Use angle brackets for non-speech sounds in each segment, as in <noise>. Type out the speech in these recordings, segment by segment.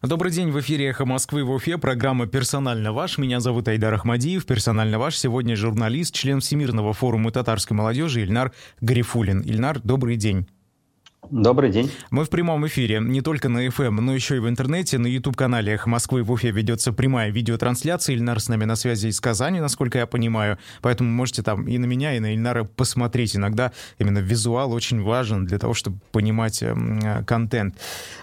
Добрый день, в эфире «Эхо Москвы» в Уфе, программа «Персонально ваш». Меня зовут Айдар Ахмадиев, «Персонально ваш». Сегодня журналист, член Всемирного форума татарской молодежи Ильнар Гарифулин. Ильнар, добрый день. Добрый день. Мы в прямом эфире не только на FM, но еще и в интернете. На YouTube-канале «Эхо Москвы» в Уфе ведется прямая видеотрансляция. Ильнар с нами на связи из Казани, насколько я понимаю. Поэтому можете там и на меня, и на Ильнара посмотреть. Иногда именно визуал очень важен для того, чтобы понимать э, контент.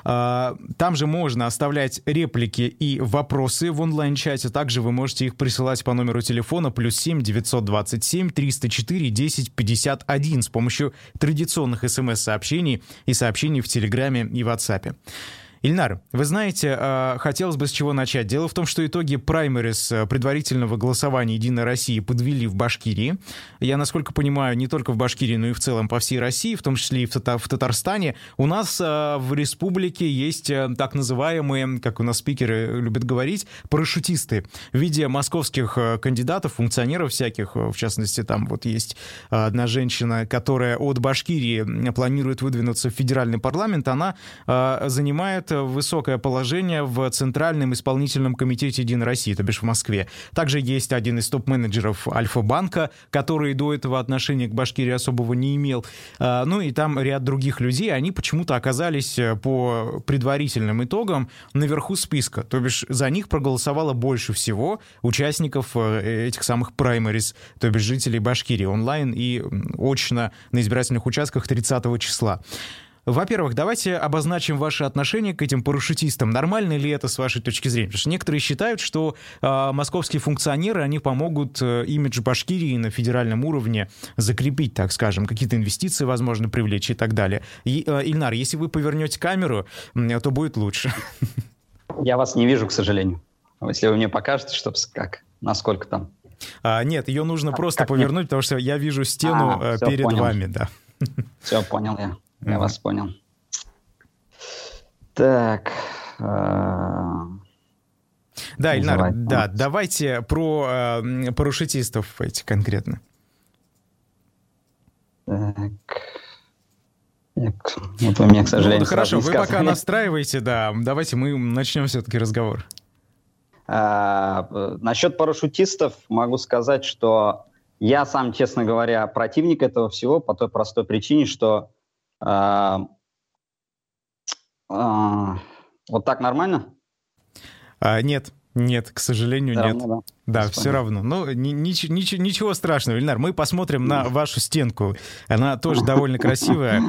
А, там же можно оставлять реплики и вопросы в онлайн-чате. Также вы можете их присылать по номеру телефона плюс 7 927 304 10 51 с помощью традиционных смс-сообщений и сообщений в Телеграме и WhatsApp. Ильнар, вы знаете, а, хотелось бы с чего начать. Дело в том, что итоги праймерис э, предварительного голосования «Единой России» подвели в Башкирии. Я, насколько понимаю, не только в Башкирии, но и в целом по всей России, в том числе и в, Татарстане. У нас а, в республике есть э, так называемые, как у нас спикеры любят говорить, парашютисты в виде московских э, кандидатов, функционеров всяких. В частности, там вот есть одна женщина, которая от Башкирии планирует выдвинуться в федеральный парламент. Она занимает высокое положение в Центральном исполнительном комитете Единой России, то бишь в Москве. Также есть один из топ-менеджеров Альфа-банка, который до этого отношения к Башкирии особого не имел. А, ну и там ряд других людей, они почему-то оказались э, по предварительным итогам наверху списка. То бишь за них проголосовало больше всего участников э, этих самых праймерис, то бишь жителей Башкирии онлайн и очно на избирательных участках 30 числа. Во-первых, давайте обозначим ваше отношение к этим парашютистам. Нормально ли это с вашей точки зрения? Потому что некоторые считают, что э, московские функционеры, они помогут э, имидж Башкирии на федеральном уровне закрепить, так скажем, какие-то инвестиции, возможно, привлечь и так далее. И, э, Ильнар, если вы повернете камеру, э, то будет лучше. Я вас не вижу, к сожалению. Если вы мне покажете, чтобы как, насколько там. А, нет, ее нужно а, просто повернуть, нет? потому что я вижу стену а, перед понял. вами, да. Все, понял я. Я вас понял. Так. Э, да, Ильнар, да, давайте про э, парашютистов эти конкретно. Так. Вот вы мне, к сожалению, ну, Хорошо, вы пока настраиваете, да. Давайте мы начнем все-таки разговор. А, насчет парашютистов могу сказать, что я сам, честно говоря, противник этого всего по той простой причине, что вот так нормально? А, нет, нет, к сожалению, да, нет. да. Да, все равно. Ну, ни, ничего, ничего, ничего страшного, Ильнар. Мы посмотрим на вашу стенку. Она тоже довольно красивая,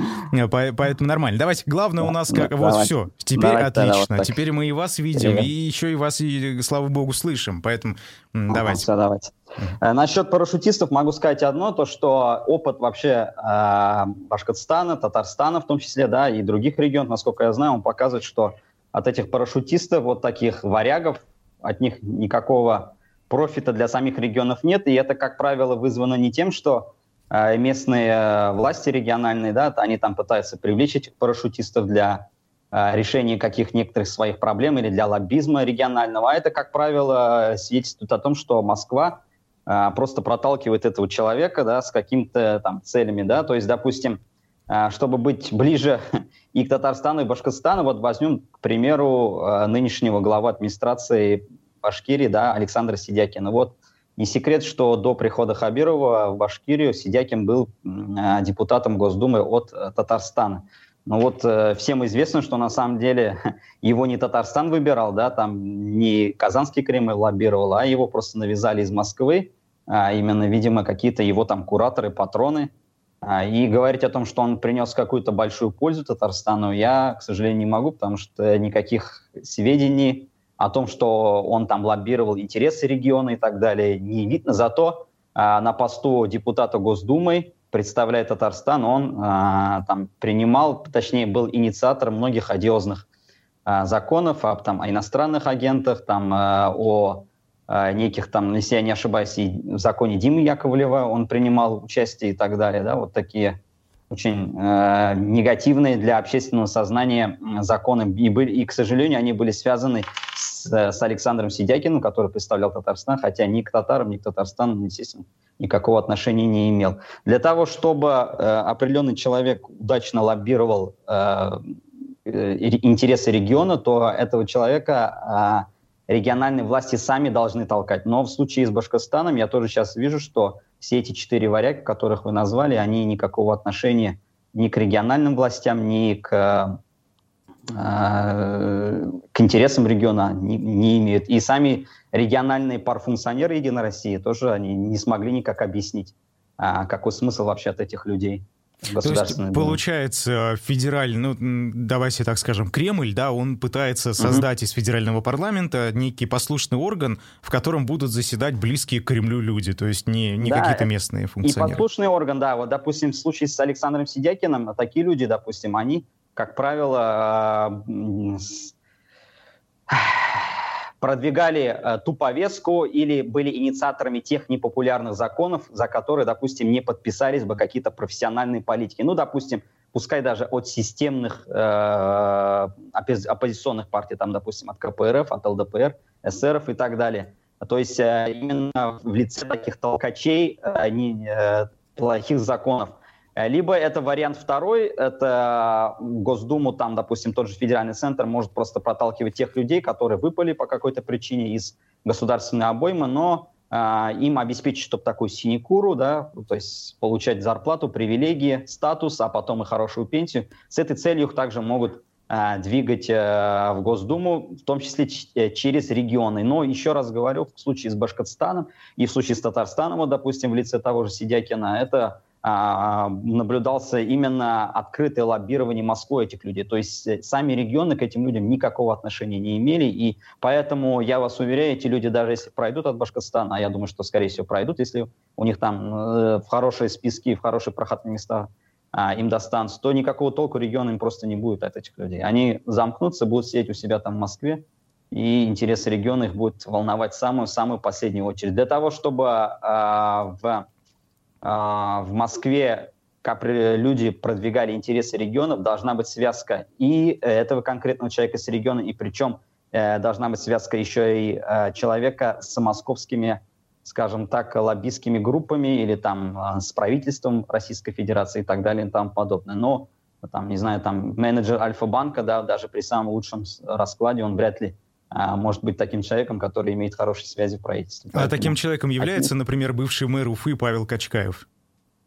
поэтому нормально. Давайте, главное у нас как... Вот все, теперь отлично. Теперь мы и вас видим, и еще и вас, слава богу, слышим. Поэтому давайте. Все, давайте. Э, насчет парашютистов могу сказать одно, то что опыт вообще э, Башкортостана, Татарстана в том числе, да, и других регионов, насколько я знаю, он показывает, что от этих парашютистов, вот таких варягов, от них никакого профита для самих регионов нет, и это, как правило, вызвано не тем, что э, местные э, власти региональные, да, они там пытаются привлечь этих парашютистов для э, решения каких некоторых своих проблем или для лоббизма регионального, а это, как правило, свидетельствует о том, что Москва просто проталкивает этого человека, да, с какими-то там целями, да, то есть, допустим, чтобы быть ближе <laughs> и к Татарстану, и Башкортостану, вот возьмем, к примеру, э, нынешнего главу администрации Башкирии, да, Александра Сидякина. Вот не секрет, что до прихода Хабирова в Башкирию Сидякин был э, депутатом Госдумы от э, Татарстана. Но вот э, всем известно, что на самом деле <laughs> его не Татарстан выбирал, да, там не Казанский Кремль лоббировал, а его просто навязали из Москвы, а именно, видимо, какие-то его там кураторы, патроны. А, и говорить о том, что он принес какую-то большую пользу Татарстану, я, к сожалению, не могу, потому что никаких сведений о том, что он там лоббировал интересы региона и так далее, не видно. Зато а, на посту депутата Госдумы, представляя Татарстан, он а, там принимал, точнее, был инициатором многих одиозных а, законов о, там, о иностранных агентах, там, а, о неких там, если я не ошибаюсь, и в законе Димы Яковлева он принимал участие и так далее, да, вот такие очень э, негативные для общественного сознания законы. И, были, и, к сожалению, они были связаны с, с Александром Сидякиным, который представлял Татарстан, хотя ни к татарам, ни к Татарстану, естественно, никакого отношения не имел. Для того, чтобы э, определенный человек удачно лоббировал э, интересы региона, то этого человека региональные власти сами должны толкать. Но в случае с Башкортостаном я тоже сейчас вижу, что все эти четыре варяга, которых вы назвали, они никакого отношения ни к региональным властям, ни к, э, к интересам региона не, не имеют. И сами региональные парфункционеры Единой России тоже они не смогли никак объяснить, а, какой смысл вообще от этих людей. То есть, получается, федеральный, ну, давайте так скажем, Кремль, да, он пытается создать угу. из федерального парламента некий послушный орган, в котором будут заседать близкие к Кремлю люди, то есть не, не да, какие-то местные функционеры. И послушный орган, да, вот, допустим, в случае с Александром Сидякиным, такие люди, допустим, они, как правило, продвигали э, ту повестку или были инициаторами тех непопулярных законов, за которые, допустим, не подписались бы какие-то профессиональные политики. Ну, допустим, пускай даже от системных э, оппозиционных партий, там, допустим, от КПРФ, от ЛДПР, СРФ и так далее. То есть э, именно в лице таких толкачей э, не, э, плохих законов – либо это вариант второй, это Госдуму, там, допустим, тот же федеральный центр может просто проталкивать тех людей, которые выпали по какой-то причине из государственной обоймы, но э, им обеспечить, чтобы такую синекуру, да, то есть получать зарплату, привилегии, статус, а потом и хорошую пенсию. С этой целью их также могут э, двигать э, в Госдуму, в том числе э, через регионы. Но еще раз говорю, в случае с Башкортостаном и в случае с Татарстаном, вот, допустим, в лице того же Сидякина, это наблюдался именно открытое лоббирование Москвы этих людей. То есть э, сами регионы к этим людям никакого отношения не имели, и поэтому я вас уверяю, эти люди даже если пройдут от Башкортостана, а я думаю, что скорее всего пройдут, если у них там э, в хорошие списки, в хорошие проходные места а, им достанутся, то никакого толку региона им просто не будет от этих людей. Они замкнутся, будут сидеть у себя там в Москве, и интересы региона их будут волновать в самую-самую последнюю очередь. Для того, чтобы а, в а, в Москве как люди продвигали интересы регионов, должна быть связка и этого конкретного человека с регионом, и причем э, должна быть связка еще и э, человека с московскими, скажем так, лоббистскими группами или там э, с правительством Российской Федерации и так далее и тому подобное. Но там, не знаю, там менеджер Альфа-банка, да, даже при самом лучшем раскладе он вряд ли а, может быть таким человеком, который имеет хорошие связи в правительстве. А таким человеком является, например, бывший мэр Уфы Павел Качкаев?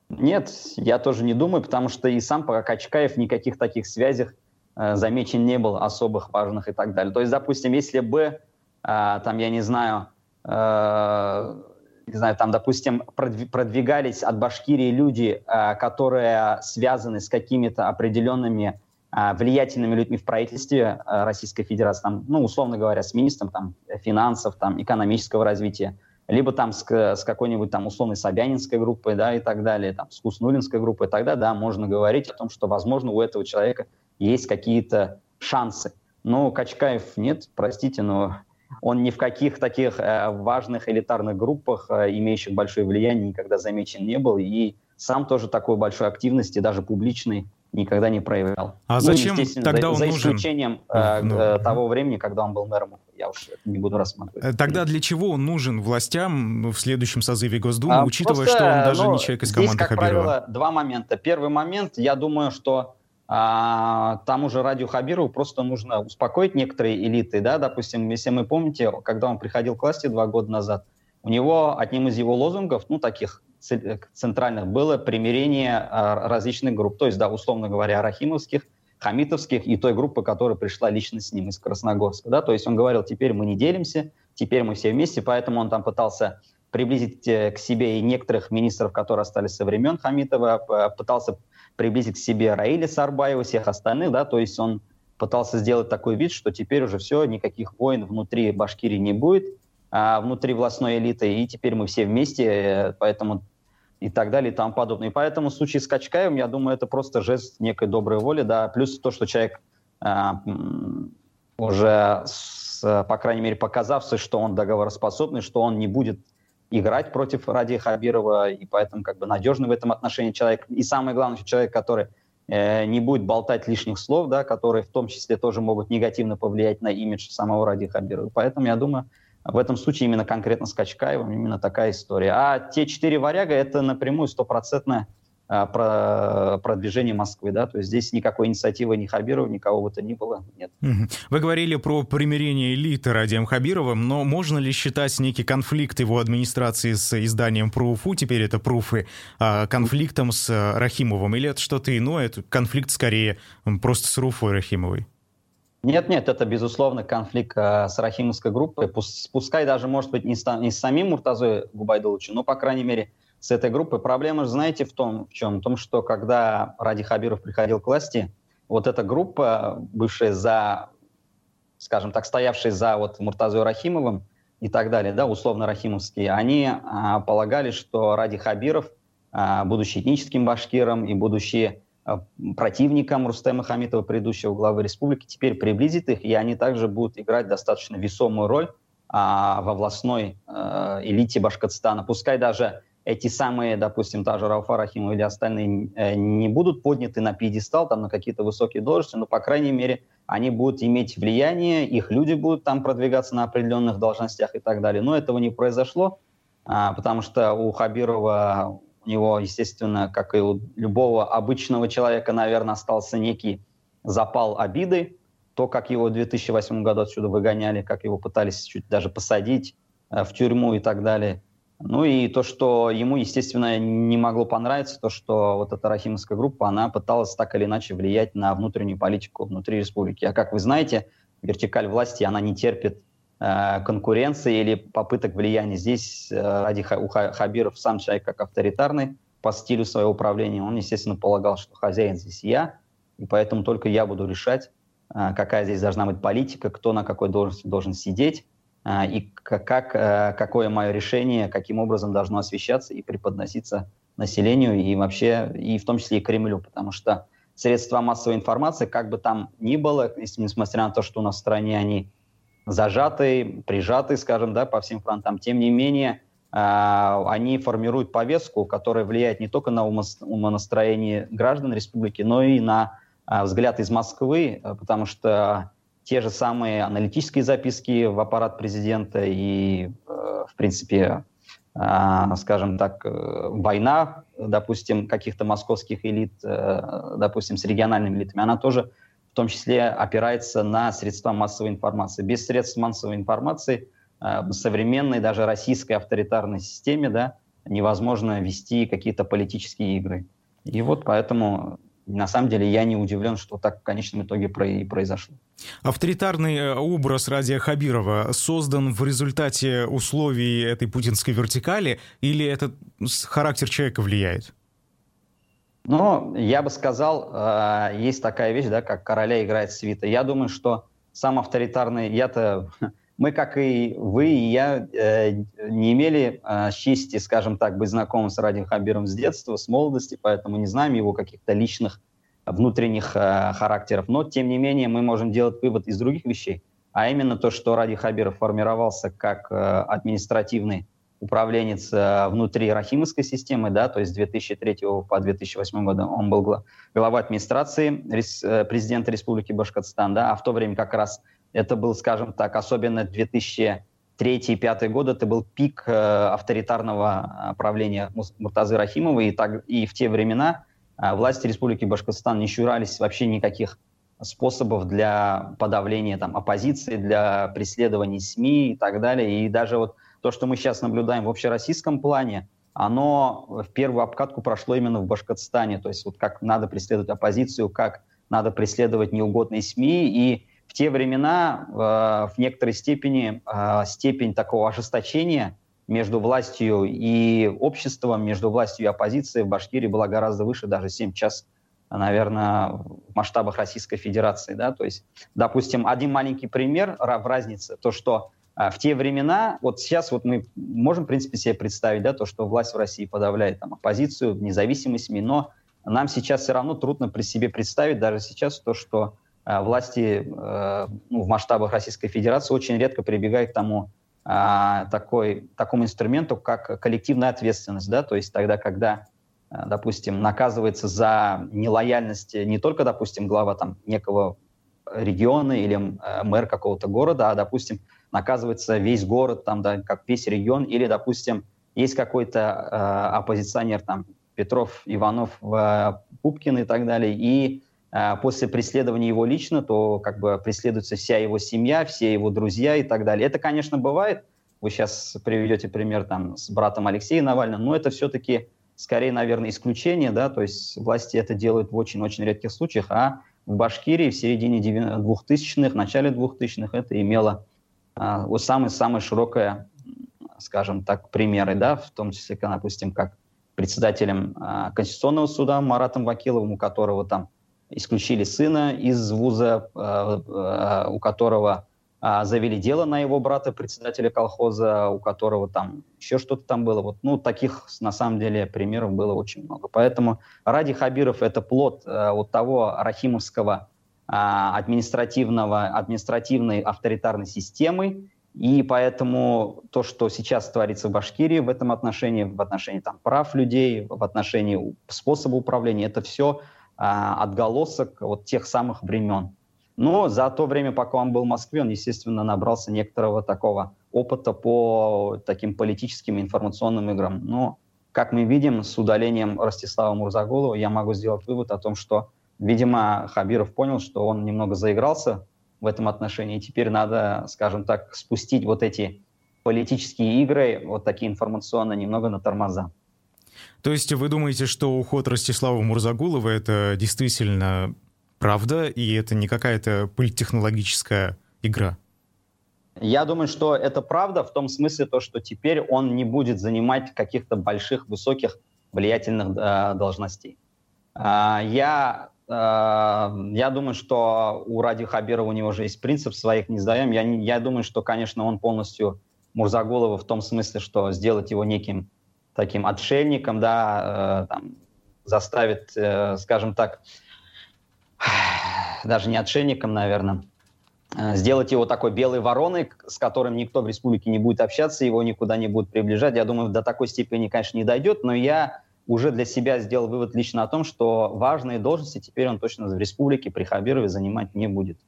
Нет, я тоже не думаю, потому что и сам пока Качкаев никаких таких связях э, замечен не был, особых, важных и так далее. То есть, допустим, если бы, э, там, я не знаю, э, не знаю, там, допустим, продвигались от Башкирии люди, э, которые связаны с какими-то определенными а, влиятельными людьми в правительстве а, Российской Федерации, там, ну, условно говоря, с министром там, финансов, там, экономического развития, либо там с, с какой-нибудь там условной Собянинской группой, да, и так далее, там, с Куснулинской группой, тогда, да, можно говорить о том, что, возможно, у этого человека есть какие-то шансы. Но Качкаев нет, простите, но он ни в каких таких э, важных элитарных группах, э, имеющих большое влияние, никогда замечен не был, и сам тоже такой большой активности, даже публичной, никогда не проявлял. А ну, зачем тогда за, он за нужен? исключением э, ну, э, того времени, когда он был мэром. Я уж не буду рассматривать. Э, тогда для чего он нужен властям в следующем созыве Госдумы, а, учитывая, просто, что он даже ну, не человек из команды здесь, как Хабирова? правило, два момента. Первый момент, я думаю, что а, тому же Радио Хабирову просто нужно успокоить некоторые элиты, да, допустим, если мы помните, когда он приходил к власти два года назад, у него одним из его лозунгов, ну, таких центральных было примирение а, различных групп, то есть, да, условно говоря, рахимовских, хамитовских и той группы, которая пришла лично с ним из Красногорска. Да? То есть он говорил, теперь мы не делимся, теперь мы все вместе, поэтому он там пытался приблизить э, к себе и некоторых министров, которые остались со времен Хамитова, пытался приблизить к себе Раиля Сарбаева, всех остальных, да, то есть он пытался сделать такой вид, что теперь уже все, никаких войн внутри Башкирии не будет, а, внутри властной элиты, и теперь мы все вместе, э, поэтому и так далее и тому подобное. И поэтому в случае с Качкаевым, я думаю, это просто жест некой доброй воли, да, плюс то, что человек а, уже, с, по крайней мере, показавший, что он договороспособный, что он не будет играть против Ради Хабирова, и поэтому как бы надежный в этом отношении человек. И самое главное, человек, который э, не будет болтать лишних слов, да, которые в том числе тоже могут негативно повлиять на имидж самого Ради Хабирова. Поэтому я думаю, в этом случае именно конкретно с Качкаевым именно такая история. А те четыре варяга – это напрямую стопроцентная а, про продвижение Москвы, да, то есть здесь никакой инициативы ни Хабирова, никого бы то ни было, нет. Вы говорили про примирение элиты Радием Хабировым, но можно ли считать некий конфликт его администрации с изданием ПРУФУ, теперь это ПРУФы, а, конфликтом с э, Рахимовым, или это что-то иное, это конфликт скорее просто с Руфой Рахимовой? Нет, нет, это безусловно конфликт э, с Рахимовской группой, пускай даже, может быть, не с, не с самим Муртазой Губайдуловичем, но, по крайней мере, с этой группой. Проблема же, знаете, в том, в чем? В том, что когда Ради Хабиров приходил к власти, вот эта группа, бывшая за, скажем так, стоявшая за вот Муртазой Рахимовым и так далее, да, условно рахимовские, они а, полагали, что Ради Хабиров, а, будучи этническим башкиром и будучи а, противником Рустема Хамитова, предыдущего главы республики, теперь приблизит их, и они также будут играть достаточно весомую роль а, во властной а, элите Башкортостана. Пускай даже эти самые, допустим, та же Рауфа Рахимова или остальные э, не будут подняты на пьедестал, там, на какие-то высокие должности, но, по крайней мере, они будут иметь влияние, их люди будут там продвигаться на определенных должностях и так далее. Но этого не произошло, а, потому что у Хабирова, у него, естественно, как и у любого обычного человека, наверное, остался некий запал обиды, то, как его в 2008 году отсюда выгоняли, как его пытались чуть даже посадить э, в тюрьму и так далее – ну и то, что ему, естественно, не могло понравиться, то, что вот эта рахимовская группа, она пыталась так или иначе влиять на внутреннюю политику внутри республики. А как вы знаете, вертикаль власти, она не терпит конкуренции или попыток влияния. Здесь э, ради у Хабиров сам человек как авторитарный по стилю своего управления, он, естественно, полагал, что хозяин здесь я, и поэтому только я буду решать, э, какая здесь должна быть политика, кто на какой должности должен сидеть, и как, э, какое мое решение, каким образом должно освещаться и преподноситься населению и вообще, и в том числе и Кремлю, потому что средства массовой информации, как бы там ни было, несмотря на то, что у нас в стране они зажаты, прижаты, скажем, да, по всем фронтам, тем не менее, а, они формируют повестку, которая влияет не только на умонастроение граждан республики, но и на а, взгляд из Москвы, потому что те же самые аналитические записки в аппарат президента и, э, в принципе, э, скажем так, э, война, допустим, каких-то московских элит, допустим, с региональными элитами, она тоже том числе опирается на средства массовой информации. Без средств массовой информации в современной, даже российской авторитарной системе да, невозможно вести какие-то политические игры. И вот поэтому на самом деле я не удивлен, что так в конечном итоге и произошло. Авторитарный э, образ Радия Хабирова создан в результате условий этой путинской вертикали или этот характер человека влияет? Ну, я бы сказал, э, есть такая вещь, да, как короля играет свита. Я думаю, что сам авторитарный, я-то <laughs> мы, как и вы, и я, э, не имели э, чести, скажем так, быть знакомым с Радио Хабиром с детства, с молодости, поэтому не знаем его каких-то личных внутренних э, характеров. Но, тем не менее, мы можем делать вывод из других вещей, а именно то, что Ради Хабиров формировался как э, административный управленец э, внутри Рахимовской системы, да, то есть с 2003 по 2008 год он был глава администрации э, президента Республики Башкортостан, да, а в то время как раз это был, скажем так, особенно 2003 и 2005 год, это был пик э, авторитарного правления Муртазы Рахимова, и, так, и в те времена власти Республики Башкортостан не щурались вообще никаких способов для подавления там, оппозиции, для преследования СМИ и так далее. И даже вот то, что мы сейчас наблюдаем в общероссийском плане, оно в первую обкатку прошло именно в Башкортостане. То есть вот как надо преследовать оппозицию, как надо преследовать неугодные СМИ. И в те времена э, в некоторой степени э, степень такого ожесточения между властью и обществом, между властью и оппозицией в Башкирии была гораздо выше, даже 7 час, наверное, в масштабах Российской Федерации. Да? То есть, допустим, один маленький пример в разнице, то, что э, в те времена, вот сейчас вот мы можем, в принципе, себе представить, да, то, что власть в России подавляет там, оппозицию, независимые СМИ, но нам сейчас все равно трудно при себе представить, даже сейчас, то, что Э, власти э, ну, в масштабах Российской Федерации очень редко прибегают к тому, а, такой, такому инструменту, как коллективная ответственность. Да? То есть тогда, когда, э, допустим, наказывается за нелояльность не только, допустим, глава там, некого региона или мэр какого-то города, а, допустим, наказывается весь город, там, да, как весь регион, или, допустим, есть какой-то э, оппозиционер, там, Петров, Иванов, Пупкин и так далее. И после преследования его лично, то как бы преследуется вся его семья, все его друзья и так далее. Это, конечно, бывает. Вы сейчас приведете пример там с братом Алексея Навальным, но это все-таки скорее, наверное, исключение, да, то есть власти это делают в очень-очень редких случаях, а в Башкирии в середине 2000-х, начале 2000-х это имело вот самое-самое широкое, скажем так, примеры, да, в том числе, допустим, как председателем а, Конституционного суда Маратом Вакиловым, у которого там исключили сына из вуза, а, а, у которого а, завели дело на его брата, председателя колхоза, у которого там еще что-то там было. Вот, ну, таких, на самом деле, примеров было очень много. Поэтому Ради Хабиров – это плод а, вот того рахимовского а, административного, административной авторитарной системы, и поэтому то, что сейчас творится в Башкирии в этом отношении, в отношении там, прав людей, в отношении способа управления, это все а, отголосок вот тех самых времен. Но за то время, пока он был в Москве, он, естественно, набрался некоторого такого опыта по таким политическим информационным играм. Но, как мы видим, с удалением Ростислава Мурзагулова я могу сделать вывод о том, что, видимо, Хабиров понял, что он немного заигрался в этом отношении, и теперь надо, скажем так, спустить вот эти политические игры, вот такие информационные, немного на тормоза. То есть вы думаете, что уход Ростислава Мурзагулова — это действительно правда, и это не какая-то политтехнологическая игра. Я думаю, что это правда в том смысле, то, что теперь он не будет занимать каких-то больших, высоких, влиятельных э, должностей. Э, я, я думаю, что у Ради Хабирова у него уже есть принцип «своих не сдаем». Я, я думаю, что, конечно, он полностью Мурзаголова в том смысле, что сделать его неким таким отшельником, да, э, там, заставит, э, скажем так, <sighs> даже не отшельником, наверное, э, сделать его такой белой вороной, с которым никто в республике не будет общаться, его никуда не будут приближать. Я думаю, до такой степени, конечно, не дойдет, но я уже для себя сделал вывод лично о том, что важные должности теперь он точно в республике при Хабирове занимать не будет.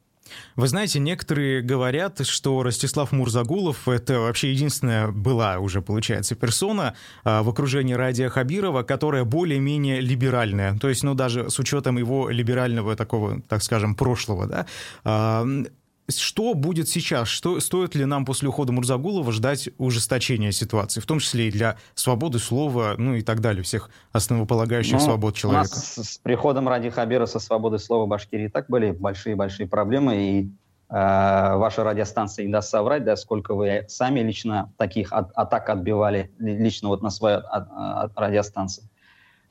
Вы знаете, некоторые говорят, что Ростислав Мурзагулов — это вообще единственная была уже, получается, персона а, в окружении Радия Хабирова, которая более-менее либеральная. То есть, ну, даже с учетом его либерального такого, так скажем, прошлого, да. А, что будет сейчас? Что, стоит ли нам после ухода Мурзагулова ждать ужесточения ситуации, в том числе и для свободы слова, ну и так далее, всех основополагающих ну, свобод человека? У нас с приходом Ради Хабира со свободой слова Башкирии так были большие-большие проблемы, и э, ваша радиостанция не даст соврать, да, сколько вы сами лично таких от, атак отбивали, лично вот на своей от, от радиостанции.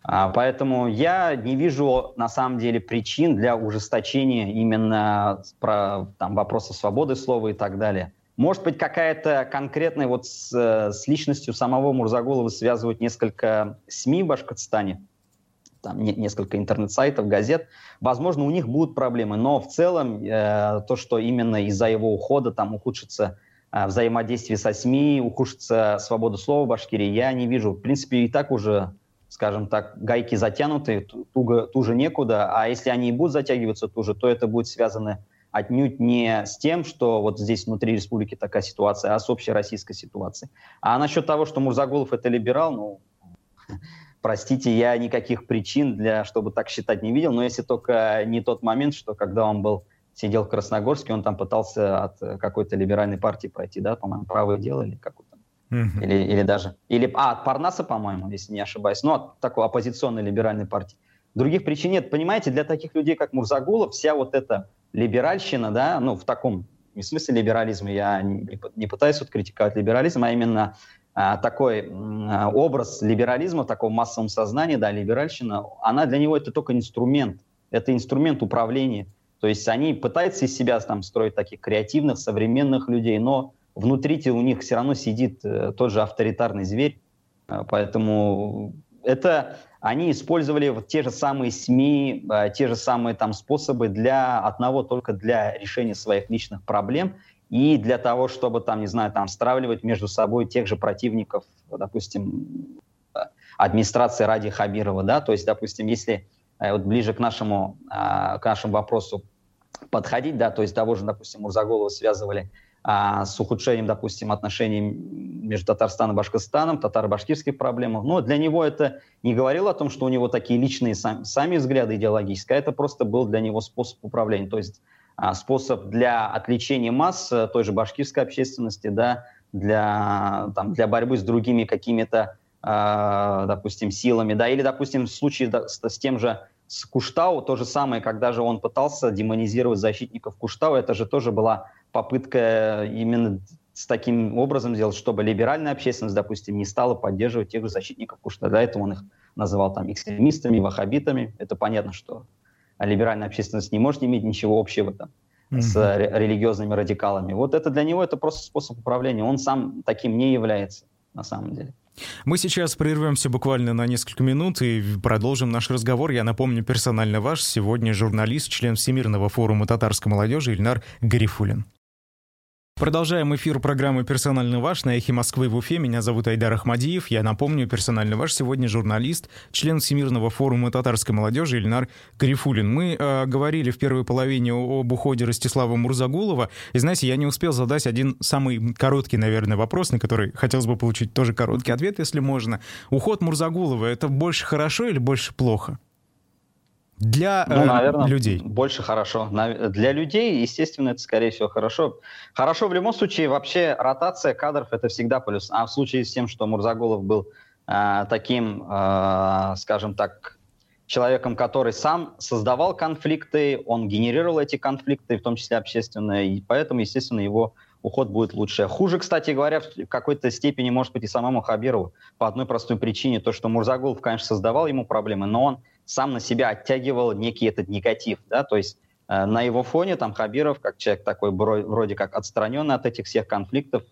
А, поэтому я не вижу на самом деле причин для ужесточения именно про там, вопроса свободы слова и так далее. Может быть, какая-то конкретная вот с, с личностью самого Мурзагулова связывают несколько СМИ в Башкортостане, там не, несколько интернет-сайтов, газет. Возможно, у них будут проблемы, но в целом э, то, что именно из-за его ухода там ухудшится э, взаимодействие со СМИ, ухудшится свобода слова в Башкирии, я не вижу. В принципе, и так уже скажем так, гайки затянуты, туго, туже некуда, а если они и будут затягиваться туже, то это будет связано отнюдь не с тем, что вот здесь внутри республики такая ситуация, а с общей российской ситуацией. А насчет того, что Мурзагулов это либерал, ну, <laughs> простите, я никаких причин для, чтобы так считать не видел, но если только не тот момент, что когда он был сидел в Красногорске, он там пытался от какой-то либеральной партии пройти, да, по-моему, правое дело или какое Угу. Или, или даже... Или, а, от Парнаса, по-моему, если не ошибаюсь. Ну, от такой оппозиционной либеральной партии. Других причин нет. Понимаете, для таких людей, как Мурзагулов, вся вот эта либеральщина, да, ну, в таком, не смысле либерализма, я не, не пытаюсь вот критиковать либерализм, а именно а, такой а, образ либерализма, такого массовом сознании, да, либеральщина, она для него это только инструмент. Это инструмент управления. То есть они пытаются из себя там строить таких креативных, современных людей, но внутри у них все равно сидит э, тот же авторитарный зверь, э, поэтому это они использовали вот те же самые СМИ, э, те же самые там способы для одного только для решения своих личных проблем и для того, чтобы там, не знаю, там стравливать между собой тех же противников, допустим, администрации Ради Хабирова, да, то есть, допустим, если вот ближе к нашему, к нашему вопросу подходить, да, то есть того же, допустим, Мурзаголова связывали а, с ухудшением, допустим, отношений между Татарстаном и Башкортостаном, татаро-башкирские проблемы. Но для него это не говорило о том, что у него такие личные сам, сами взгляды идеологические, а это просто был для него способ управления, то есть а, способ для отвлечения масс э, той же башкирской общественности, да, для, там, для борьбы с другими какими-то, э, допустим, силами, да, или, допустим, в случае с, с тем же с Куштау, то же самое, когда же он пытался демонизировать защитников Куштау, это же тоже была попытка именно с таким образом сделать, чтобы либеральная общественность, допустим, не стала поддерживать тех же защитников Куштау. До этого он их называл там экстремистами, ваххабитами. Это понятно, что либеральная общественность не может иметь ничего общего там, mm-hmm. с религиозными радикалами. Вот это для него это просто способ управления. Он сам таким не является на самом деле. Мы сейчас прервемся буквально на несколько минут и продолжим наш разговор. Я напомню, персонально ваш сегодня журналист, член Всемирного форума татарской молодежи Ильнар Гарифулин. Продолжаем эфир программы «Персонально ваш» на «Эхе Москвы» в Уфе. Меня зовут Айдар Ахмадиев. Я напомню, «Персонально ваш» сегодня журналист, член Всемирного форума татарской молодежи Ильнар Гарифулин. Мы э, говорили в первой половине об уходе Ростислава Мурзагулова. И знаете, я не успел задать один самый короткий, наверное, вопрос, на который хотелось бы получить тоже короткий ответ, если можно. Уход Мурзагулова — это больше хорошо или больше плохо? Для ну, э, наверное, людей? Больше хорошо. Для людей, естественно, это, скорее всего, хорошо. Хорошо в любом случае, вообще ротация кадров – это всегда плюс. А в случае с тем, что Мурзагулов был э, таким, э, скажем так, человеком, который сам создавал конфликты, он генерировал эти конфликты, в том числе общественные, и поэтому, естественно, его уход будет лучше. Хуже, кстати говоря, в какой-то степени может быть и самому Хабирову по одной простой причине, то, что Мурзагулов, конечно, создавал ему проблемы, но он сам на себя оттягивал некий этот негатив, да, то есть э, на его фоне там Хабиров, как человек такой вроде как отстраненный от этих всех конфликтов,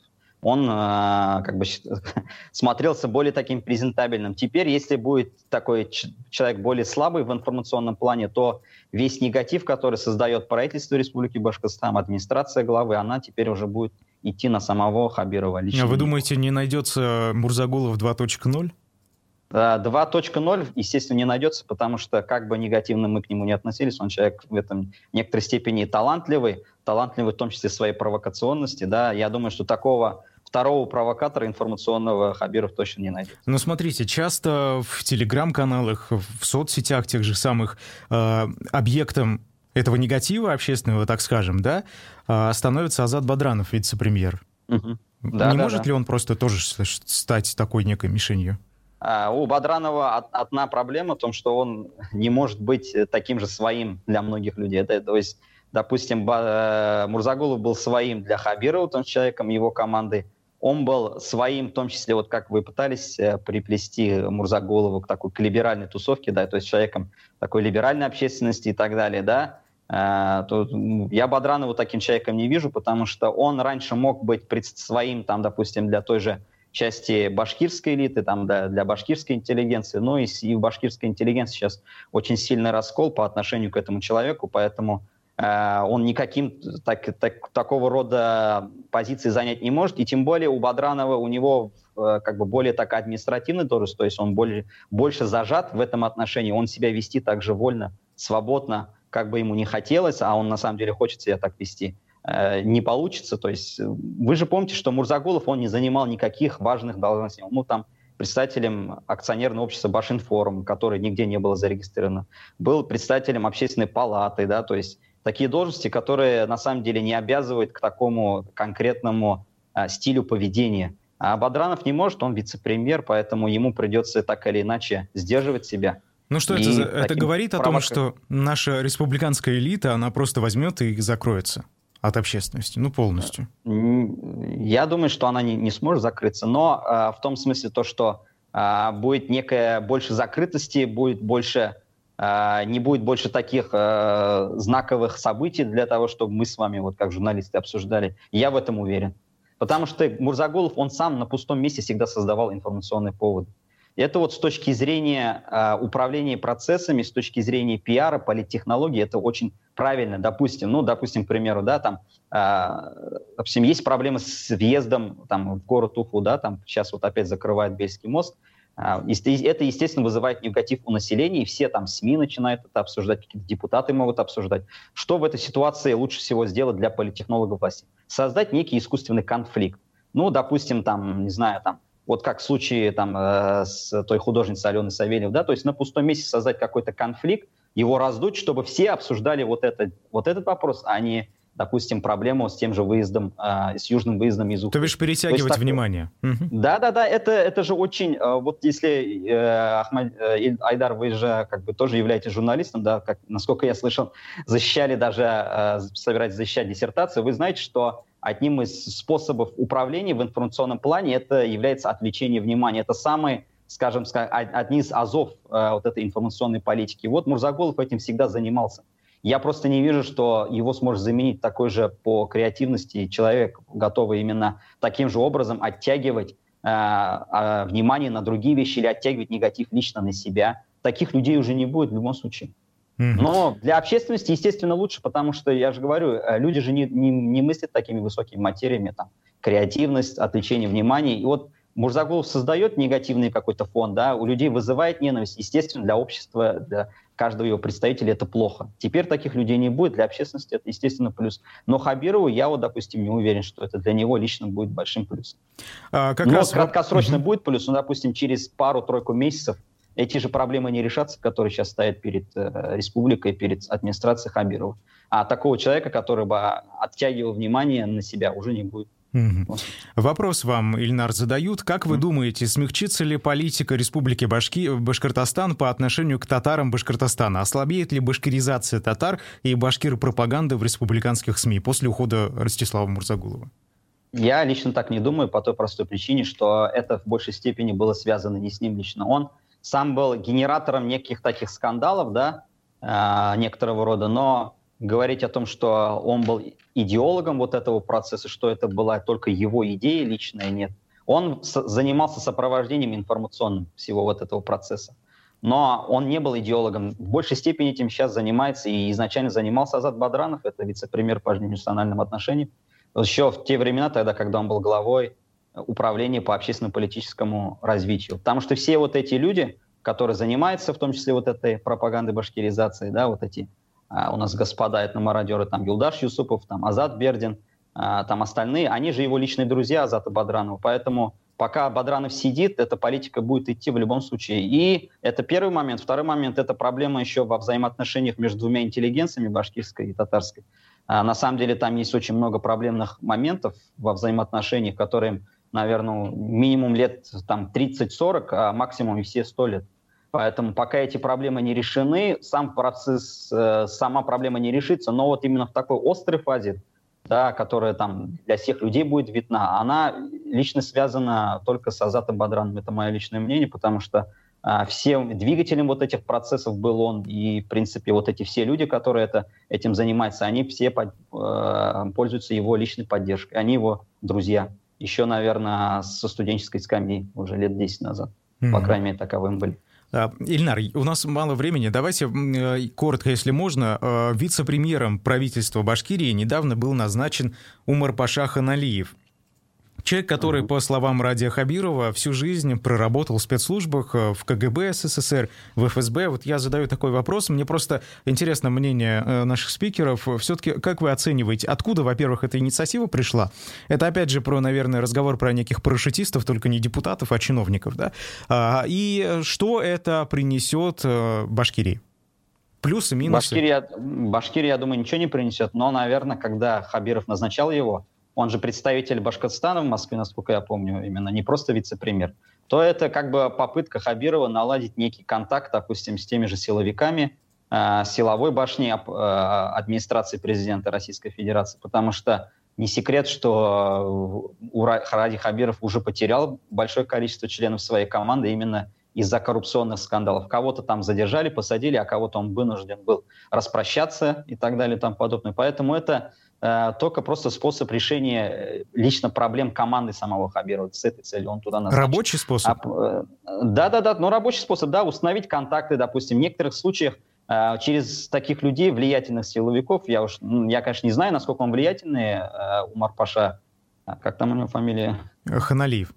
он э, как бы <laughs> смотрелся более таким презентабельным. Теперь, если будет такой человек более слабый в информационном плане, то весь негатив, который создает правительство Республики Башкортостан, администрация главы, она теперь уже будет идти на самого Хабирова лично. А вы думаете, не найдется Мурзагулов 2.0? 2.0, естественно, не найдется, потому что, как бы негативно мы к нему не относились, он человек в этом некоторой степени талантливый, талантливый в том числе в своей провокационности, да, я думаю, что такого второго провокатора информационного Хабиров точно не найдет. Но смотрите, часто в телеграм-каналах, в соцсетях тех же самых э, объектом этого негатива общественного, так скажем, да, э, становится Азат Бадранов, вице-премьер. Угу. Да, не да, может да. ли он просто тоже стать такой некой мишенью? А, у Бадранова одна проблема в том, что он <laughs> не может быть таким же своим для многих людей. Это, то есть, допустим, э, Мурзагулов был своим для Хабирова, том человеком его команды. Он был своим, в том числе, вот как вы пытались э, приплести Мурзагулову к такой к либеральной тусовке, да, то есть человеком такой либеральной общественности и так далее, да, э, то я Бадранова таким человеком не вижу, потому что он раньше мог быть своим, там, допустим, для той же части башкирской элиты, там, да, для башкирской интеллигенции, но и, и в башкирской интеллигенции сейчас очень сильный раскол по отношению к этому человеку, поэтому э, он никаким так, так, такого рода позиции занять не может, и тем более у Бадранова, у него э, как бы более так административный должность, то есть он более, больше зажат в этом отношении, он себя вести так же вольно, свободно, как бы ему не хотелось, а он на самом деле хочет себя так вести. Э, не получится. То есть э, вы же помните, что Мурзагулов, он не занимал никаких важных должностей. Ну, там, представителем акционерного общества Башинформ, которое нигде не было зарегистрировано, был представителем общественной палаты, да, то есть такие должности, которые на самом деле не обязывают к такому конкретному а, стилю поведения. А Бадранов не может, он вице-премьер, поэтому ему придется так или иначе сдерживать себя. Ну что это, это говорит о том, что наша республиканская элита, она просто возьмет и закроется? От общественности, ну полностью? Я думаю, что она не, не сможет закрыться, но э, в том смысле то, что э, будет некая больше закрытости, будет больше, э, не будет больше таких э, знаковых событий для того, чтобы мы с вами, вот как журналисты, обсуждали. Я в этом уверен. Потому что Мурзагулов, он сам на пустом месте всегда создавал информационный повод. Это вот с точки зрения э, управления процессами, с точки зрения пиара, политтехнологии, это очень правильно. Допустим, ну, допустим, к примеру, да, там, э, допустим, есть проблемы с въездом там, в город Уфу, да, там сейчас вот опять закрывают Бельский мост. Э, это, естественно, вызывает негатив у населения, и все там СМИ начинают это обсуждать, какие-то депутаты могут обсуждать. Что в этой ситуации лучше всего сделать для политтехнологов власти? создать некий искусственный конфликт. Ну, допустим, там, не знаю, там, вот как в случае там, э, с той художницей Аленой Савельев, да, то есть на пустом месте создать какой-то конфликт, его раздуть, чтобы все обсуждали вот, это, вот этот вопрос, а не допустим, проблему с тем же выездом, э, с южным выездом из Уфы. То бишь перетягивать То есть, внимание. Да-да-да, это, это же очень... Э, вот если, Ахмад, Айдар, вы же как бы тоже являетесь журналистом, да, как, насколько я слышал, защищали даже, собираетесь защищать диссертацию, вы знаете, что одним из способов управления в информационном плане это является отвлечение внимания. Это самый скажем, одни из азов э, вот этой информационной политики. Вот Мурзагулов этим всегда занимался. Я просто не вижу, что его сможет заменить такой же по креативности человек, готовый именно таким же образом оттягивать э, э, внимание на другие вещи или оттягивать негатив лично на себя. Таких людей уже не будет в любом случае. Но для общественности, естественно, лучше, потому что, я же говорю, э, люди же не, не, не мыслят такими высокими материями, там, креативность, отвлечение внимания. И вот Мурзагулов создает негативный какой-то фон, да, у людей вызывает ненависть. Естественно, для общества, для каждого его представителя это плохо. Теперь таких людей не будет, для общественности это, естественно, плюс. Но Хабирову я вот, допустим, не уверен, что это для него лично будет большим плюсом. А, как но раз... краткосрочно угу. будет плюс, но, допустим, через пару-тройку месяцев эти же проблемы не решатся, которые сейчас стоят перед э, республикой, перед администрацией Хабирова. А такого человека, который бы оттягивал внимание на себя, уже не будет. Угу. Вопрос вам, Ильнар, задают. Как вы думаете, смягчится ли политика Республики Башки... Башкортостан по отношению к татарам Башкортостана? Ослабеет ли башкиризация татар и башкир-пропаганды в республиканских СМИ после ухода Ростислава Мурзагулова? Я лично так не думаю по той простой причине, что это в большей степени было связано не с ним лично. Он сам был генератором неких таких скандалов, да, э, некоторого рода, но говорить о том, что он был идеологом вот этого процесса, что это была только его идея личная, нет. Он занимался сопровождением информационным всего вот этого процесса. Но он не был идеологом. В большей степени этим сейчас занимается и изначально занимался Азат Бадранов, это вице-премьер по межнациональным отношениям. Еще в те времена, тогда, когда он был главой управления по общественно-политическому развитию. Потому что все вот эти люди, которые занимаются в том числе вот этой пропагандой башкиризации, да, вот эти а, у нас господа этномародеры, там Юлдаш Юсупов, там Азат Бердин, а, там остальные, они же его личные друзья Азата Бадранова, поэтому пока Бадранов сидит, эта политика будет идти в любом случае. И это первый момент. Второй момент – это проблема еще во взаимоотношениях между двумя интеллигенциями, башкирской и татарской. А, на самом деле там есть очень много проблемных моментов во взаимоотношениях, которые, наверное, минимум лет там 30-40, а максимум и все 100 лет. Поэтому пока эти проблемы не решены, сам процесс, э, сама проблема не решится. Но вот именно в такой острой фазе, да, которая там для всех людей будет видна, она лично связана только с Азатом Бадраном. Это мое личное мнение, потому что э, всем двигателем вот этих процессов был он. И, в принципе, вот эти все люди, которые это, этим занимаются, они все под, э, пользуются его личной поддержкой. Они его друзья. Еще, наверное, со студенческой скамьи уже лет 10 назад. Mm-hmm. По крайней мере, таковым были. А, Ильнар, у нас мало времени. Давайте э, коротко, если можно. Э, вице-премьером правительства Башкирии недавно был назначен Умар Паша Ханалиев. Человек, который, по словам Радия Хабирова, всю жизнь проработал в спецслужбах э, в КГБ СССР, в ФСБ. Вот я задаю такой вопрос. Мне просто интересно мнение э, наших спикеров. Все-таки как вы оцениваете, откуда, во-первых, эта инициатива пришла? Это, опять же, про, наверное, разговор про неких парашютистов, только не депутатов, а чиновников, да? А, и что это принесет э, Башкирии? Плюсы, минусы? Башкирия, Башкирия, я думаю, ничего не принесет. Но, наверное, когда Хабиров назначал его, он же представитель Башкортостана в Москве, насколько я помню, именно не просто вице-премьер, то это как бы попытка Хабирова наладить некий контакт, допустим, с теми же силовиками, э, силовой башни э, администрации президента Российской Федерации, потому что не секрет, что Ради Хабиров уже потерял большое количество членов своей команды именно из-за коррупционных скандалов. Кого-то там задержали, посадили, а кого-то он вынужден был распрощаться и так далее и тому подобное. Поэтому это Э, только просто способ решения э, лично проблем команды самого Хабирова с этой целью. Он туда назначен. Рабочий способ? А, да, да, да, ну рабочий способ, да, установить контакты, допустим, в некоторых случаях через таких людей, влиятельных силовиков, я уж, я, конечно, не знаю, насколько он влиятельный, Умар Паша, а как там у него фамилия? Ханалиев.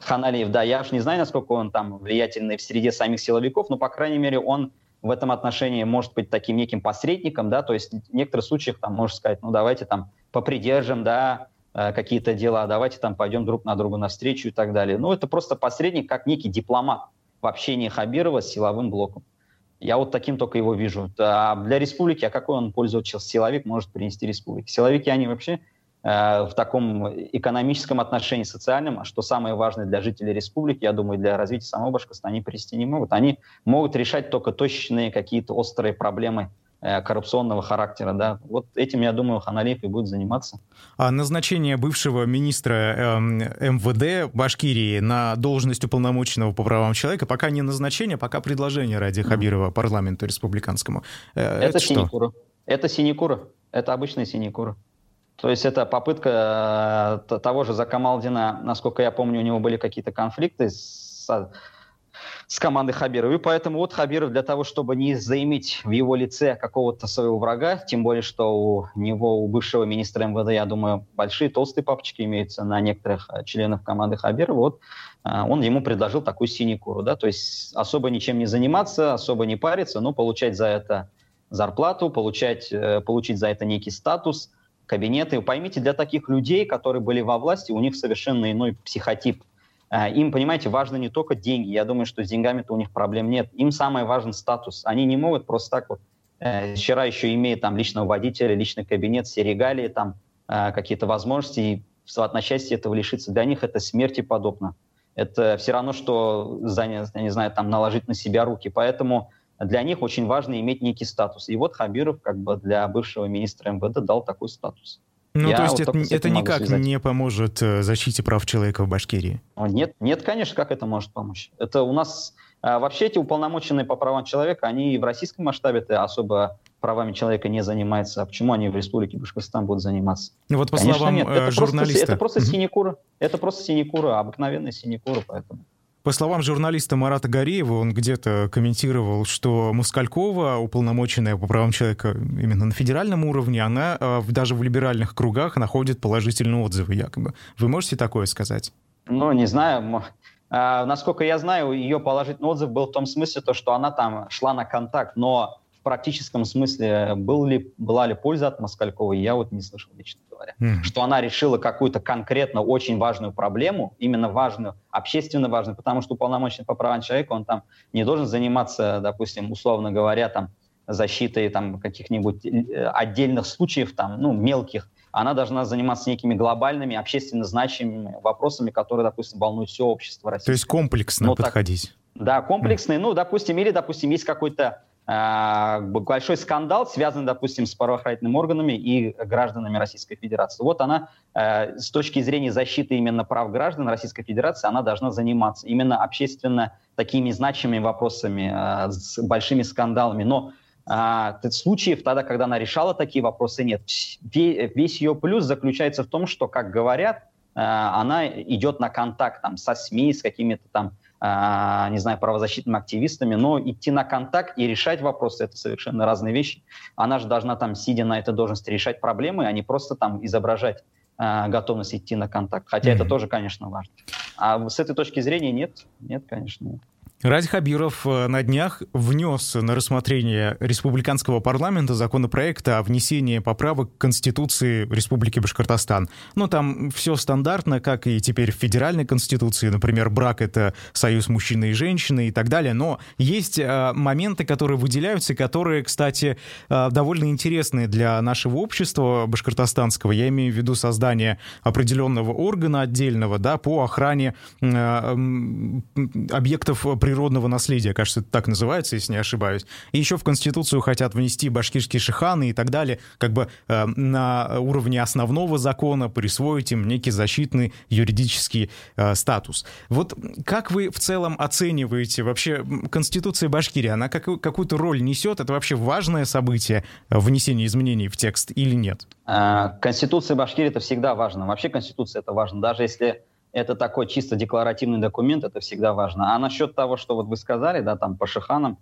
Ханалиев, да, я уж не знаю, насколько он там влиятельный в среде самих силовиков, но, по крайней мере, он в этом отношении может быть таким неким посредником, да, то есть в некоторых случаях там можно сказать, ну давайте там попридержим, да, э, какие-то дела, давайте там пойдем друг на друга навстречу и так далее. Ну, это просто посредник, как некий дипломат в общении Хабирова с силовым блоком. Я вот таким только его вижу. А для республики, а какой он пользователь силовик может принести республике? Силовики, они вообще в таком экономическом отношении, социальном, что самое важное для жителей республики, я думаю, для развития самого Башкортостана, они принести не могут. Они могут решать только точечные какие-то острые проблемы Э, коррупционного характера. Да. Вот этим, я думаю, Ханалиев и будет заниматься. А назначение бывшего министра э, МВД Башкирии на должность уполномоченного по правам человека пока не назначение, пока предложение ради Хабирова парламенту республиканскому. Э, это, это синекура. Это синекура. Это обычная синекура. То есть это попытка э, того же Закамалдина, насколько я помню, у него были какие-то конфликты с с командой Хабирова. И поэтому вот Хабиров для того, чтобы не заиметь в его лице какого-то своего врага, тем более, что у него, у бывшего министра МВД, я думаю, большие толстые папочки имеются на некоторых э, членов команды Хабирова, вот э, он ему предложил такую синекуру, да, то есть особо ничем не заниматься, особо не париться, но получать за это зарплату, получать, получить за это некий статус, кабинеты. Поймите, для таких людей, которые были во власти, у них совершенно иной психотип – а, им, понимаете, важно не только деньги. Я думаю, что с деньгами-то у них проблем нет. Им самое важен статус. Они не могут просто так вот, э, вчера еще имея там личного водителя, личный кабинет, все регалии, там э, какие-то возможности, и в одночасье этого лишиться. Для них это смерти подобно. Это все равно, что, я не знаю, там, наложить на себя руки. Поэтому для них очень важно иметь некий статус. И вот Хабиров как бы для бывшего министра МВД дал такой статус. Ну, я то есть вот это, это никак связать. не поможет э, защите прав человека в Башкирии? Нет, нет, конечно, как это может помочь? Это у нас а, вообще эти уполномоченные по правам человека, они в российском масштабе-то особо правами человека не занимаются. А почему они в Республике Башкортостан будут заниматься? Ну вот по Конечно, словам нет. Это журналиста. Просто, это просто синекура. Это просто синекура, обыкновенная синекура, поэтому. По словам журналиста Марата Гариева, он где-то комментировал, что Москалькова, уполномоченная по правам человека именно на федеральном уровне, она э, даже в либеральных кругах находит положительные отзывы якобы. Вы можете такое сказать? Ну, не знаю. А, насколько я знаю, ее положительный отзыв был в том смысле, то, что она там шла на контакт, но практическом смысле был ли, была ли польза от Москальковой, я вот не слышал, лично говоря. Mm. Что она решила какую-то конкретно очень важную проблему, именно важную, общественно важную, потому что уполномоченный по правам человека, он там не должен заниматься, допустим, условно говоря, там, защитой там, каких-нибудь э, отдельных случаев, там, ну, мелких, она должна заниматься некими глобальными, общественно значимыми вопросами, которые, допустим, волнуют все общество России. То есть комплексно Но подходить. Так, да, комплексные, ну, допустим, или, допустим, есть какой-то большой скандал, связанный, допустим, с правоохранительными органами и гражданами Российской Федерации. Вот она э, с точки зрения защиты именно прав граждан Российской Федерации, она должна заниматься именно общественно такими значимыми вопросами, э, с большими скандалами. Но э, случаев тогда, когда она решала такие вопросы, нет. Весь ее плюс заключается в том, что, как говорят, она идет на контакт там, со СМИ, с какими-то там а, не знаю, правозащитными активистами, но идти на контакт и решать вопросы – это совершенно разные вещи. Она же должна там, сидя на этой должности, решать проблемы, а не просто там изображать а, готовность идти на контакт. Хотя mm-hmm. это тоже, конечно, важно. А с этой точки зрения нет, нет, конечно, нет. Ради Хабиров э, на днях внес на рассмотрение республиканского парламента законопроект о внесении поправок к Конституции Республики Башкортостан. Ну, там все стандартно, как и теперь в федеральной конституции. Например, брак — это союз мужчины и женщины и так далее. Но есть э, моменты, которые выделяются, которые, кстати, э, довольно интересные для нашего общества башкортостанского. Я имею в виду создание определенного органа отдельного да, по охране объектов природного наследия, кажется, это так называется, если не ошибаюсь. И еще в Конституцию хотят внести башкирские шиханы и так далее, как бы э, на уровне основного закона присвоить им некий защитный юридический э, статус. Вот как вы в целом оцениваете вообще Конституция Башкирии? Она как, какую-то роль несет? Это вообще важное событие э, внесения изменений в текст или нет? А, Конституция Башкирии это всегда важно. Вообще Конституция это важно. Даже если это такой чисто декларативный документ, это всегда важно. А насчет того, что вот вы сказали, да, там по шиханам,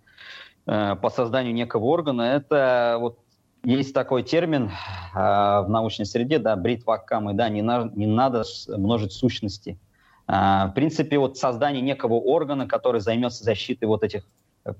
э, по созданию некого органа, это вот есть такой термин э, в научной среде, да, бритвакамы, да, не, на, не надо множить сущности. Э, в принципе, вот создание некого органа, который займется защитой вот этих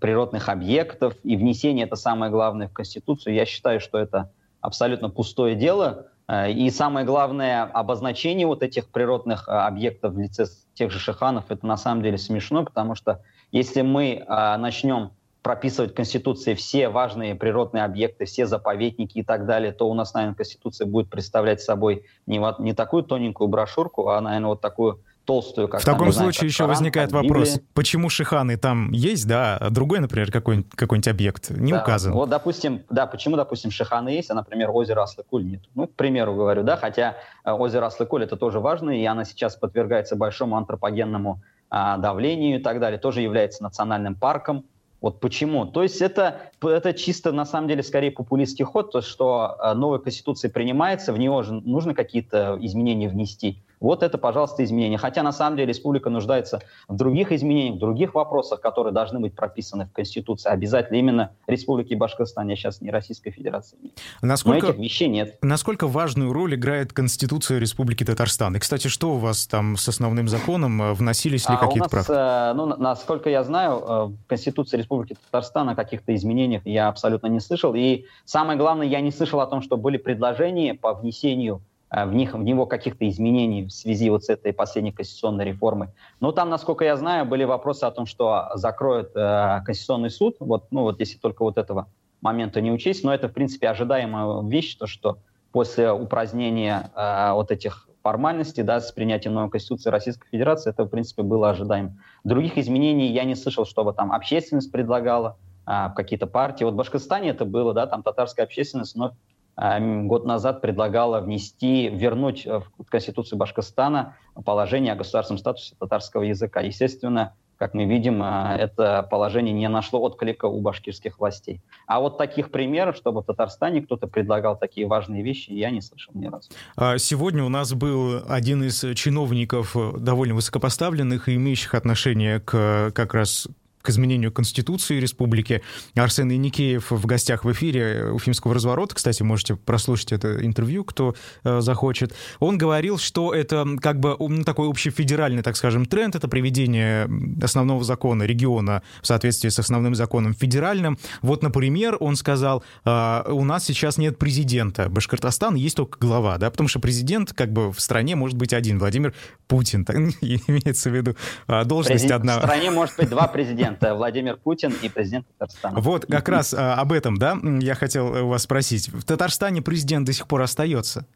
природных объектов и внесение, это самое главное, в Конституцию, я считаю, что это абсолютно пустое дело, и самое главное, обозначение вот этих природных объектов в лице тех же шиханов, это на самом деле смешно, потому что если мы начнем прописывать в Конституции все важные природные объекты, все заповедники и так далее, то у нас, наверное, Конституция будет представлять собой не, не такую тоненькую брошюрку, а, наверное, вот такую толстую. Как, в таком там, случае знаю, еще Коран, возникает вопрос, почему шиханы там есть, да, а другой, например, какой-нибудь какой объект не да, указан? Вот, допустим, да, почему, допустим, шиханы есть, а, например, озеро Аслыкуль нет? Ну, к примеру говорю, да, хотя э, озеро Аслыкуль это тоже важно, и оно сейчас подвергается большому антропогенному а, давлению и так далее, тоже является национальным парком, вот почему? То есть это, это чисто, на самом деле, скорее популистский ход, то, что э, новая конституция принимается, в него же нужно какие-то изменения внести. Вот это, пожалуйста, изменения. Хотя, на самом деле, республика нуждается в других изменениях, в других вопросах, которые должны быть прописаны в Конституции. Обязательно именно Республики Башкортостан, я сейчас не Российской Федерации. Насколько, Но этих вещей нет. Насколько важную роль играет Конституция Республики Татарстан? И, кстати, что у вас там с основным законом? Вносились ли а какие-то правки? Э, ну, насколько я знаю, э, в Конституции Республики Татарстан о каких-то изменениях я абсолютно не слышал. И самое главное, я не слышал о том, что были предложения по внесению в, них, в него каких-то изменений в связи вот с этой последней конституционной реформой. Но там, насколько я знаю, были вопросы о том, что закроют э, Конституционный суд, вот, ну вот если только вот этого момента не учесть, но это, в принципе, ожидаемая вещь, то, что после упразднения э, вот этих формальностей, да, с принятием новой Конституции Российской Федерации, это, в принципе, было ожидаемо. Других изменений я не слышал, чтобы там общественность предлагала, э, какие-то партии. Вот в Башкортостане это было, да, там татарская общественность но год назад предлагала внести, вернуть в Конституцию Башкортостана положение о государственном статусе татарского языка. Естественно, как мы видим, а, это положение не нашло отклика у башкирских властей. А вот таких примеров, чтобы в Татарстане кто-то предлагал такие важные вещи, я не слышал ни разу. А сегодня у нас был один из чиновников довольно высокопоставленных и имеющих отношение к как раз к изменению Конституции Республики. Арсен Яникеев в гостях в эфире Уфимского разворота. Кстати, можете прослушать это интервью, кто э, захочет. Он говорил, что это как бы ну, такой общефедеральный, так скажем, тренд. Это приведение основного закона региона в соответствии с основным законом федеральным. Вот, например, он сказал, э, у нас сейчас нет президента Башкортостана, есть только глава, да, потому что президент как бы в стране может быть один, Владимир Путин, так, <laughs> имеется в виду э, должность одна. В стране может быть два президента <laughs> президент Владимир Путин и президент Татарстана. Вот как раз а, об этом, да, я хотел у вас спросить. В Татарстане президент до сих пор остается?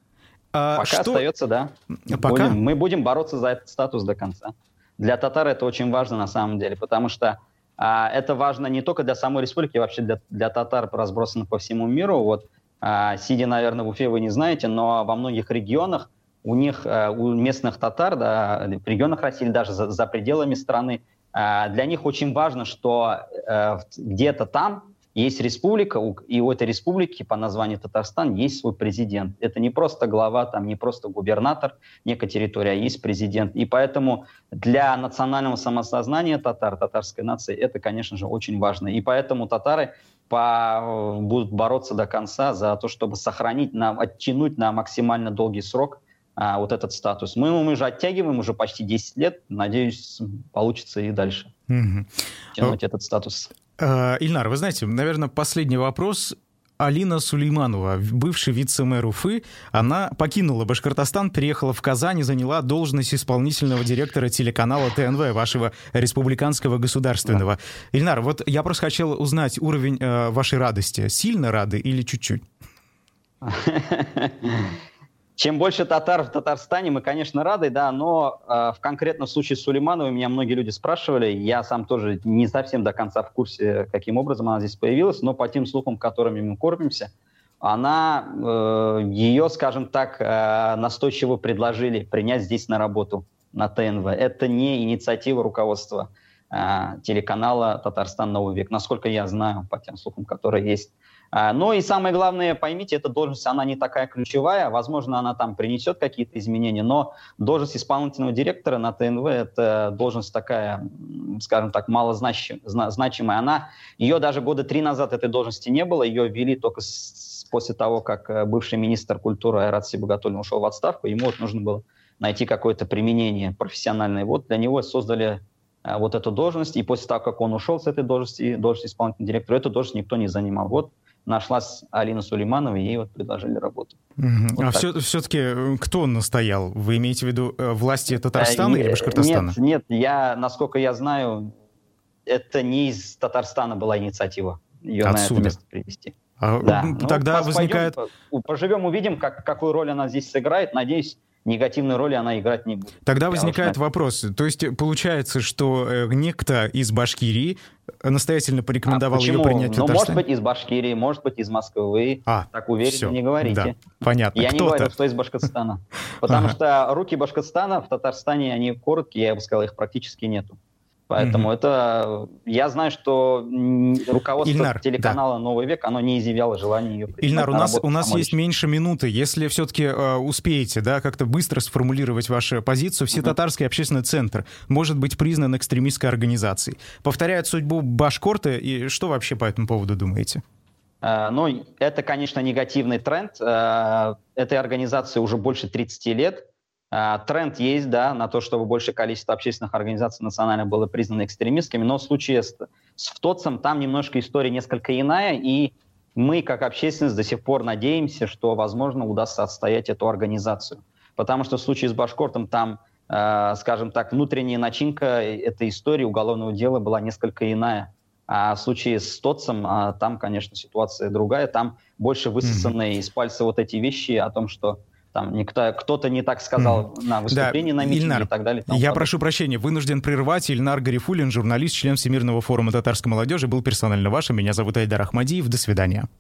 А Пока что... остается, да. Пока? Будем, мы будем бороться за этот статус до конца. Для татар это очень важно на самом деле, потому что а, это важно не только для самой республики, а вообще для, для татар, разбросанных по всему миру. Вот, а, сидя, наверное, в Уфе, вы не знаете, но во многих регионах у них, а, у местных татар, да, в регионах России, даже за, за пределами страны, для них очень важно, что э, где-то там есть республика, и у этой республики по названию Татарстан есть свой президент. Это не просто глава, там не просто губернатор некой территории, а есть президент. И поэтому для национального самосознания татар, татарской нации, это, конечно же, очень важно. И поэтому татары по, будут бороться до конца за то, чтобы сохранить, на, оттянуть на максимально долгий срок а, вот этот статус. Мы, мы же оттягиваем уже почти 10 лет. Надеюсь, получится и дальше угу. тянуть этот статус. А, Ильнар, вы знаете, наверное, последний вопрос. Алина Сулейманова, бывший вице-мэр Уфы, она покинула Башкортостан, переехала в Казань и заняла должность исполнительного директора телеканала ТНВ, вашего республиканского государственного. Да. Ильнар, вот я просто хотел узнать уровень э, вашей радости. Сильно рады или чуть-чуть? <laughs> Чем больше татар в Татарстане, мы, конечно, рады, да, но э, в конкретном случае с Сулеймановой меня многие люди спрашивали, я сам тоже не совсем до конца в курсе, каким образом она здесь появилась, но по тем слухам, которыми мы кормимся, она, э, ее, скажем так, э, настойчиво предложили принять здесь на работу на ТНВ. Это не инициатива руководства э, телеканала «Татарстан. Новый век», насколько я знаю, по тем слухам, которые есть. А, но и самое главное, поймите, эта должность, она не такая ключевая. Возможно, она там принесет какие-то изменения, но должность исполнительного директора на ТНВ – это должность такая, скажем так, малозначимая. Она, ее даже года три назад этой должности не было, ее ввели только с, после того, как э, бывший министр культуры Айрат Сибагатуллин ушел в отставку. Ему вот нужно было найти какое-то применение профессиональное. Вот для него создали э, вот эту должность, и после того, как он ушел с этой должности, должности исполнительного директора, эту должность никто не занимал. Вот нашлась Алина Сулейманова, и ей вот предложили работу. Угу. Вот а все, все-таки э, кто настоял? Вы имеете в виду э, власти Татарстана а, или Башкортостана? Нет, нет, я, насколько я знаю, это не из Татарстана была инициатива ее Отсюда. на это место привести. А, да. Ну, тогда ну, возникает... Пойдем, поживем, увидим, как, какую роль она здесь сыграет. Надеюсь, негативной роли она играть не будет. Тогда возникает вопрос. То есть получается, что э, некто из Башкирии настоятельно порекомендовал а ее принять Ну, может быть, из Башкирии, может быть, из Москвы. А, так уверенно все. не говорите. Да, понятно. Я не говорю, что из Башкортостана. <laughs> Потому что руки Башкортостана в Татарстане, они короткие, я бы сказал, их практически нету. Поэтому mm-hmm. это... Я знаю, что руководство Ильнар, телеканала да. «Новый век», оно не изъявляло желания ее. Ильнар, у нас, у нас есть меньше минуты. Если все-таки э, успеете да, как-то быстро сформулировать вашу позицию, Всетатарский mm-hmm. общественный центр может быть признан экстремистской организацией. Повторяет судьбу Башкорта, и что вообще по этому поводу думаете? Uh, ну, это, конечно, негативный тренд. Uh, этой организации уже больше 30 лет. А, тренд есть, да, на то, чтобы большее количество общественных организаций национальных было признано экстремистскими, но в случае с, с ВТОЦем там немножко история несколько иная, и мы, как общественность, до сих пор надеемся, что, возможно, удастся отстоять эту организацию. Потому что в случае с Башкортом там, э, скажем так, внутренняя начинка этой истории уголовного дела была несколько иная. А в случае с ТОЦем э, там, конечно, ситуация другая. Там больше высосанные mm-hmm. из пальца вот эти вещи о том, что там никто, кто-то не так сказал mm. на выступлении, да. на митинге Ильнар, и так далее. я подобное. прошу прощения, вынужден прервать. Ильнар Гарифулин, журналист, член Всемирного форума татарской молодежи, был персонально вашим. Меня зовут Айдар Ахмадиев. До свидания.